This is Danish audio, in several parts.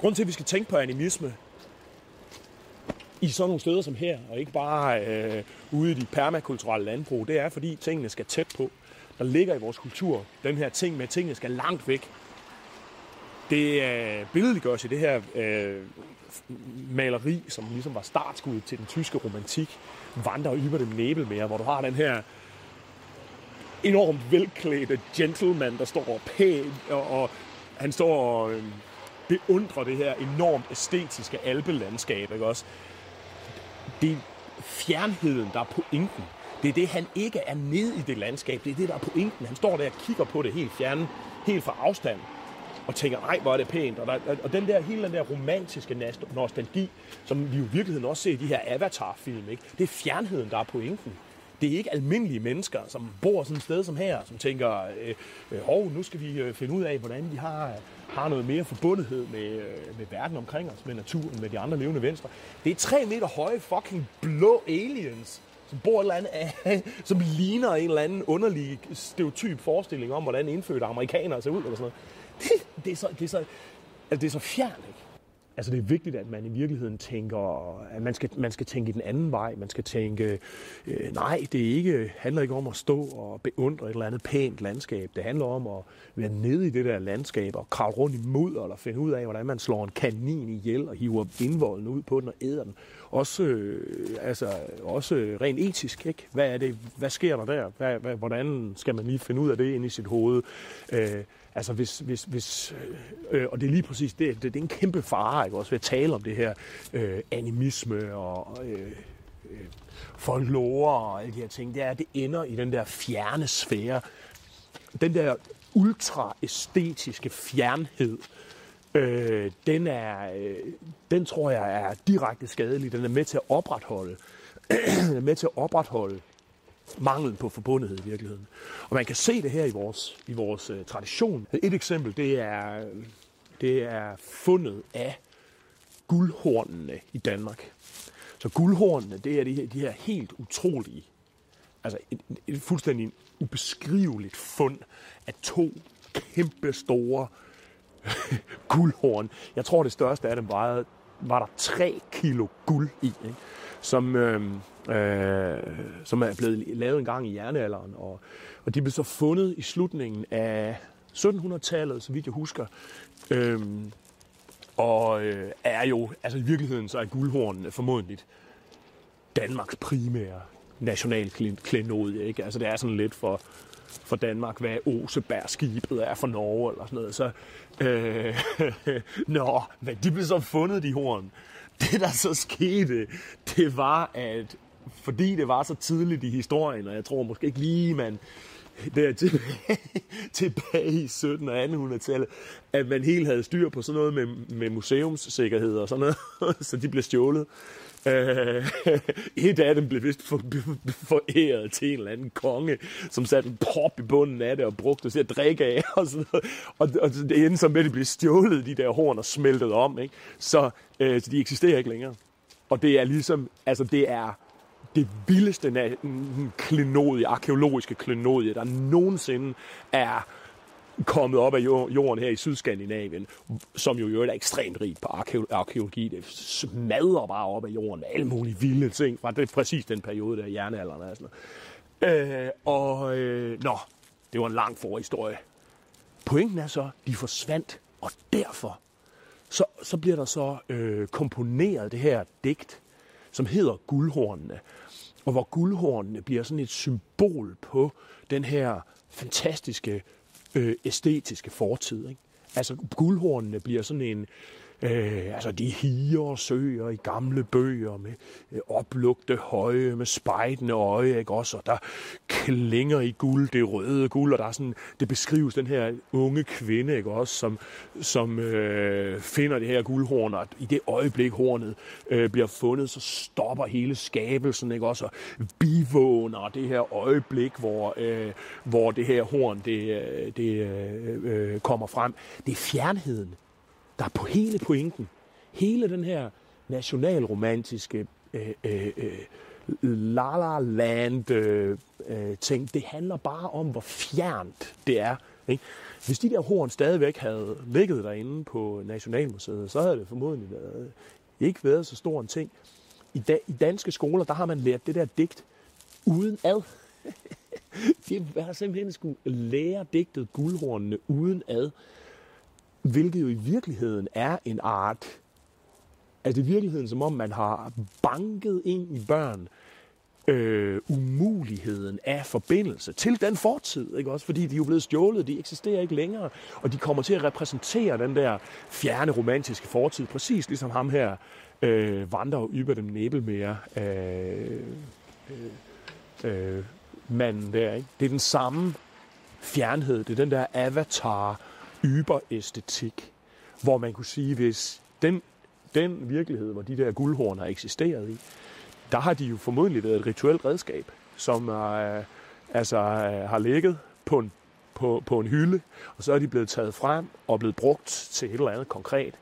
Grunden til, at vi skal tænke på animisme i sådan nogle steder som her, og ikke bare øh, ude i de permakulturelle landbrug, det er, fordi tingene skal tæt på. Der ligger i vores kultur den her ting med, at tingene skal langt væk. Det øh, billedliggøres i det her øh, maleri, som ligesom var startskuddet til den tyske romantik, Vandrer über dem Nebelmeer, hvor du har den her enormt velklædte gentleman, der står og pæn, og, og han står og øh, beundrer det her enormt æstetiske alpelandskab, ikke også? Det er fjernheden, der er pointen. Det er det, han ikke er nede i det landskab. Det er det, der er pointen. Han står der og kigger på det helt fjerne, helt fra afstand, og tænker, nej, hvor er det pænt. Og, der, og den der, hele den der romantiske nostalgi, som vi jo i virkeligheden også ser i de her Avatar-film, ikke? det er fjernheden, der er pointen. Det er ikke almindelige mennesker, som bor sådan et sted som her, som tænker, øh, øh, nu skal vi øh, finde ud af, hvordan vi har, har noget mere forbundethed med, øh, med verden omkring os, med naturen, med de andre levende venstre. Det er tre meter høje fucking blå aliens, som bor et eller andet, som ligner en eller anden underlig stereotyp forestilling om, hvordan indfødte amerikanere ser ud, eller sådan noget. Det, det, er så, det, er så, altså det er så fjernt, ikke? Altså det er vigtigt, at man i virkeligheden tænker, at man skal, man skal tænke i den anden vej. Man skal tænke, øh, nej, det ikke, handler ikke om at stå og beundre et eller andet pænt landskab. Det handler om at være nede i det der landskab og kravle rundt i mudder, eller finde ud af, hvordan man slår en kanin ihjel og hiver indvolden ud på den og æder den. Også, øh, altså, også rent etisk, ikke? Hvad, er det, hvad sker der der? Hvad, hvad, hvordan skal man lige finde ud af det inde i sit hoved? Øh, Altså hvis, hvis, hvis øh, øh, og det er lige præcis det, det, det er en kæmpe fare, ikke? også ved at tale om det her øh, animisme og øh, øh, folklore og alle de her ting, det er, at det ender i den der fjerne sfære. Den der ultraæstetiske fjernhed, øh, den, er, øh, den tror jeg er direkte skadelig. Den er med til at opretholde, den er med til at opretholde manglen på forbundethed i virkeligheden. Og man kan se det her i vores, i vores øh, tradition. Et eksempel, det er, det er fundet af guldhornene i Danmark. Så guldhornene, det er de her, de her helt utrolige, altså et, et fuldstændig ubeskriveligt fund af to kæmpe store guldhorn. Jeg tror, det største af dem vejede, var der 3 kilo guld i, ikke? Som, øh, øh, som er blevet lavet en gang i jernalderen. Og, og de blev så fundet i slutningen af 1700-tallet, så vidt jeg husker. Øh, og øh, er jo, altså i virkeligheden, så er guldhornene formodentlig Danmarks primære nationalklenodie. Ikke? Altså det er sådan lidt for, for Danmark, hvad Osebergskibet er for Norge eller sådan noget. Så, øh, nå, men de blev så fundet, de horn. Det, der så skete, det var, at fordi det var så tidligt i historien, og jeg tror måske ikke lige, man der tilbage, tilbage i 1700- og 1800-tallet, at man helt havde styr på sådan noget med, med museumssikkerhed og sådan noget, så de blev stjålet. Uh, et af dem blev vist for, foræret til en eller anden konge, som satte en prop i bunden af det og brugte det til at drikke af. Og, sådan noget. og, og det endte så med, at de blev stjålet, de der horn, og smeltet om. Ikke? Så, øh, så de eksisterer ikke længere. Og det er ligesom, altså det er det vildeste klenodie, arkeologiske klenodie, der nogensinde er kommet op af jorden her i Sydskandinavien, som jo er ekstremt rigt på arkeologi. Det smadrer bare op af jorden med alle mulige vilde ting fra det, præcis den periode der jernalderen og sådan noget. Øh, og øh, nå, det var en lang forhistorie. Pointen er så, de forsvandt, og derfor så, så bliver der så øh, komponeret det her digt, som hedder Guldhornene, og hvor guldhornene bliver sådan et symbol på den her fantastiske øh, æstetiske fortid. Ikke? Altså guldhornene bliver sådan en, øh, altså de higer og søger i gamle bøger med øh, oplugte høje, med spejdende øje, ikke også? Og der klinger i guld, det røde guld, og der er sådan, det beskrives den her unge kvinde, ikke også, som, som øh, finder det her guldhorn, og i det øjeblik hornet øh, bliver fundet, så stopper hele skabelsen, ikke også, og bivåner det her øjeblik, hvor, øh, hvor det her horn, det, øh, det øh, øh, kommer frem. Det er fjernheden, der er på hele pointen. Hele den her nationalromantiske øh, øh, øh, La La Land øh, øh, ting, det handler bare om, hvor fjernt det er. Ikke? Hvis de der horn stadigvæk havde ligget derinde på Nationalmuseet, så havde det formodentlig været, ikke været så stor en ting. I, da, I danske skoler, der har man lært det der digt uden ad. De har simpelthen skulle lære digtet guldhornene uden ad, hvilket jo i virkeligheden er en art Altså i virkeligheden som om man har banket ind i børn øh, umuligheden af forbindelse til den fortid, ikke også? Fordi de er jo blevet stjålet, de eksisterer ikke længere, og de kommer til at repræsentere den der fjerne romantiske fortid, præcis ligesom ham her, øh, vandrer über dem Nebelmeer, øh, øh, øh, manden der, ikke? Det er den samme fjernhed, det er den der avatar, yberæstetik, hvor man kunne sige, hvis den den virkelighed, hvor de der guldhorn har eksisteret i, der har de jo formodentlig været et rituelt redskab, som øh, altså, øh, har ligget på en, på, på en hylde, og så er de blevet taget frem og blevet brugt til et eller andet konkret.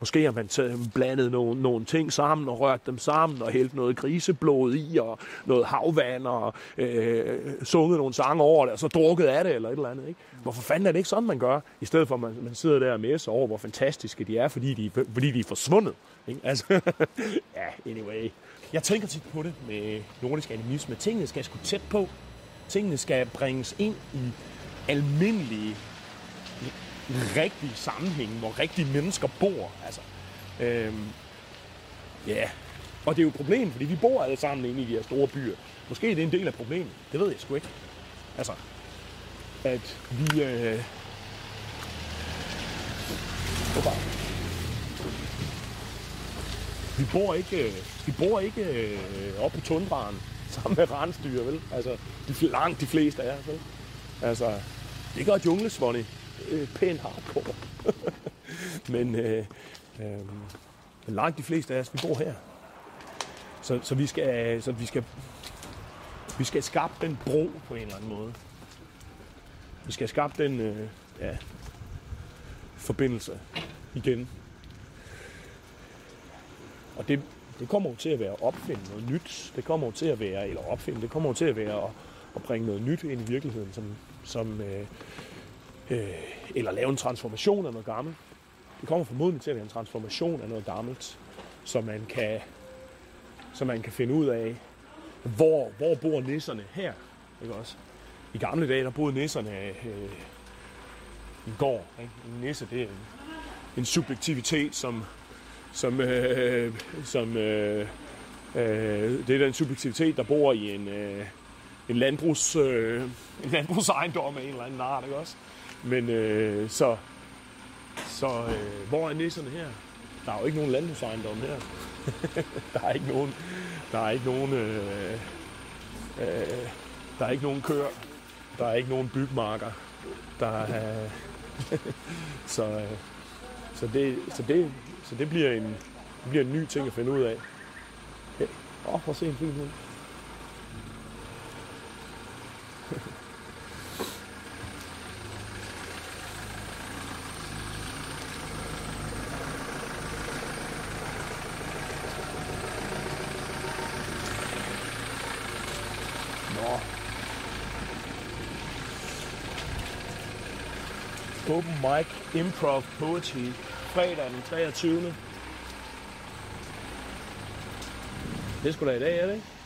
Måske har man taget, blandet nogle, nogle ting sammen og rørt dem sammen og hældt noget griseblod i og noget havvand og øh, sunget nogle sange over det og så drukket af det eller et eller andet. Ikke? Hvorfor fanden er det ikke sådan, man gør? I stedet for, at man, man sidder der og messer over, hvor fantastiske de er, fordi de, fordi de er forsvundet. Ikke? Altså, ja, anyway. Jeg tænker tit på det med nordisk animisme. Tingene skal sgu tæt på. Tingene skal bringes ind i almindelige rigtige sammenhænge, hvor rigtige mennesker bor. Altså, øhm, ja, og det er jo et problem, fordi vi bor alle sammen inde i de her store byer. Måske er det en del af problemet. Det ved jeg sgu ikke. Altså, at vi... Øh... Opa. Vi bor ikke, øh, vi bor ikke øh, oppe på tundraen sammen med rensdyr, vel? Altså, de, langt de fleste af os, vel? Altså, det gør junglesvonny øh, pænt hardcore. men, øh, øh, men langt de fleste af os, vi bor her. Så, så vi skal, så vi skal, vi skal skabe den bro på en eller anden måde. Vi skal skabe den øh, ja, forbindelse igen. Og det, det kommer jo til at være at opfinde noget nyt. Det kommer jo til at være, eller opfinde, det kommer jo til at være at, at bringe noget nyt ind i virkeligheden, som, som, øh, øh, eller lave en transformation af noget gammelt. Det kommer formodentlig til at være en transformation af noget gammelt, så man kan, så man kan finde ud af, hvor, hvor bor nisserne her. Ikke også? I gamle dage, der boede nisserne øh, i går. Ikke? En nisse, det er en, en subjektivitet, som, som, øh, som øh, øh, det er den subjektivitet, der bor i en, øh, en, landbrugs, øh, en landbrugsejendom af en eller anden art, ikke også? Men øh, så, så øh, hvor er nisserne her? Der er jo ikke nogen landbrugsejendom her. der er ikke nogen, der er ikke nogen, øh, øh, der er ikke nogen køer. Der er ikke nogen bygmarker. Der er, så, øh, så, det, så, det, så det bliver en, det bliver en ny ting at finde ud af. Åh, oh, prøv at se en Nå. Open Mic Improv Poetry fredag den 23. Det skulle da i dag, er det ikke?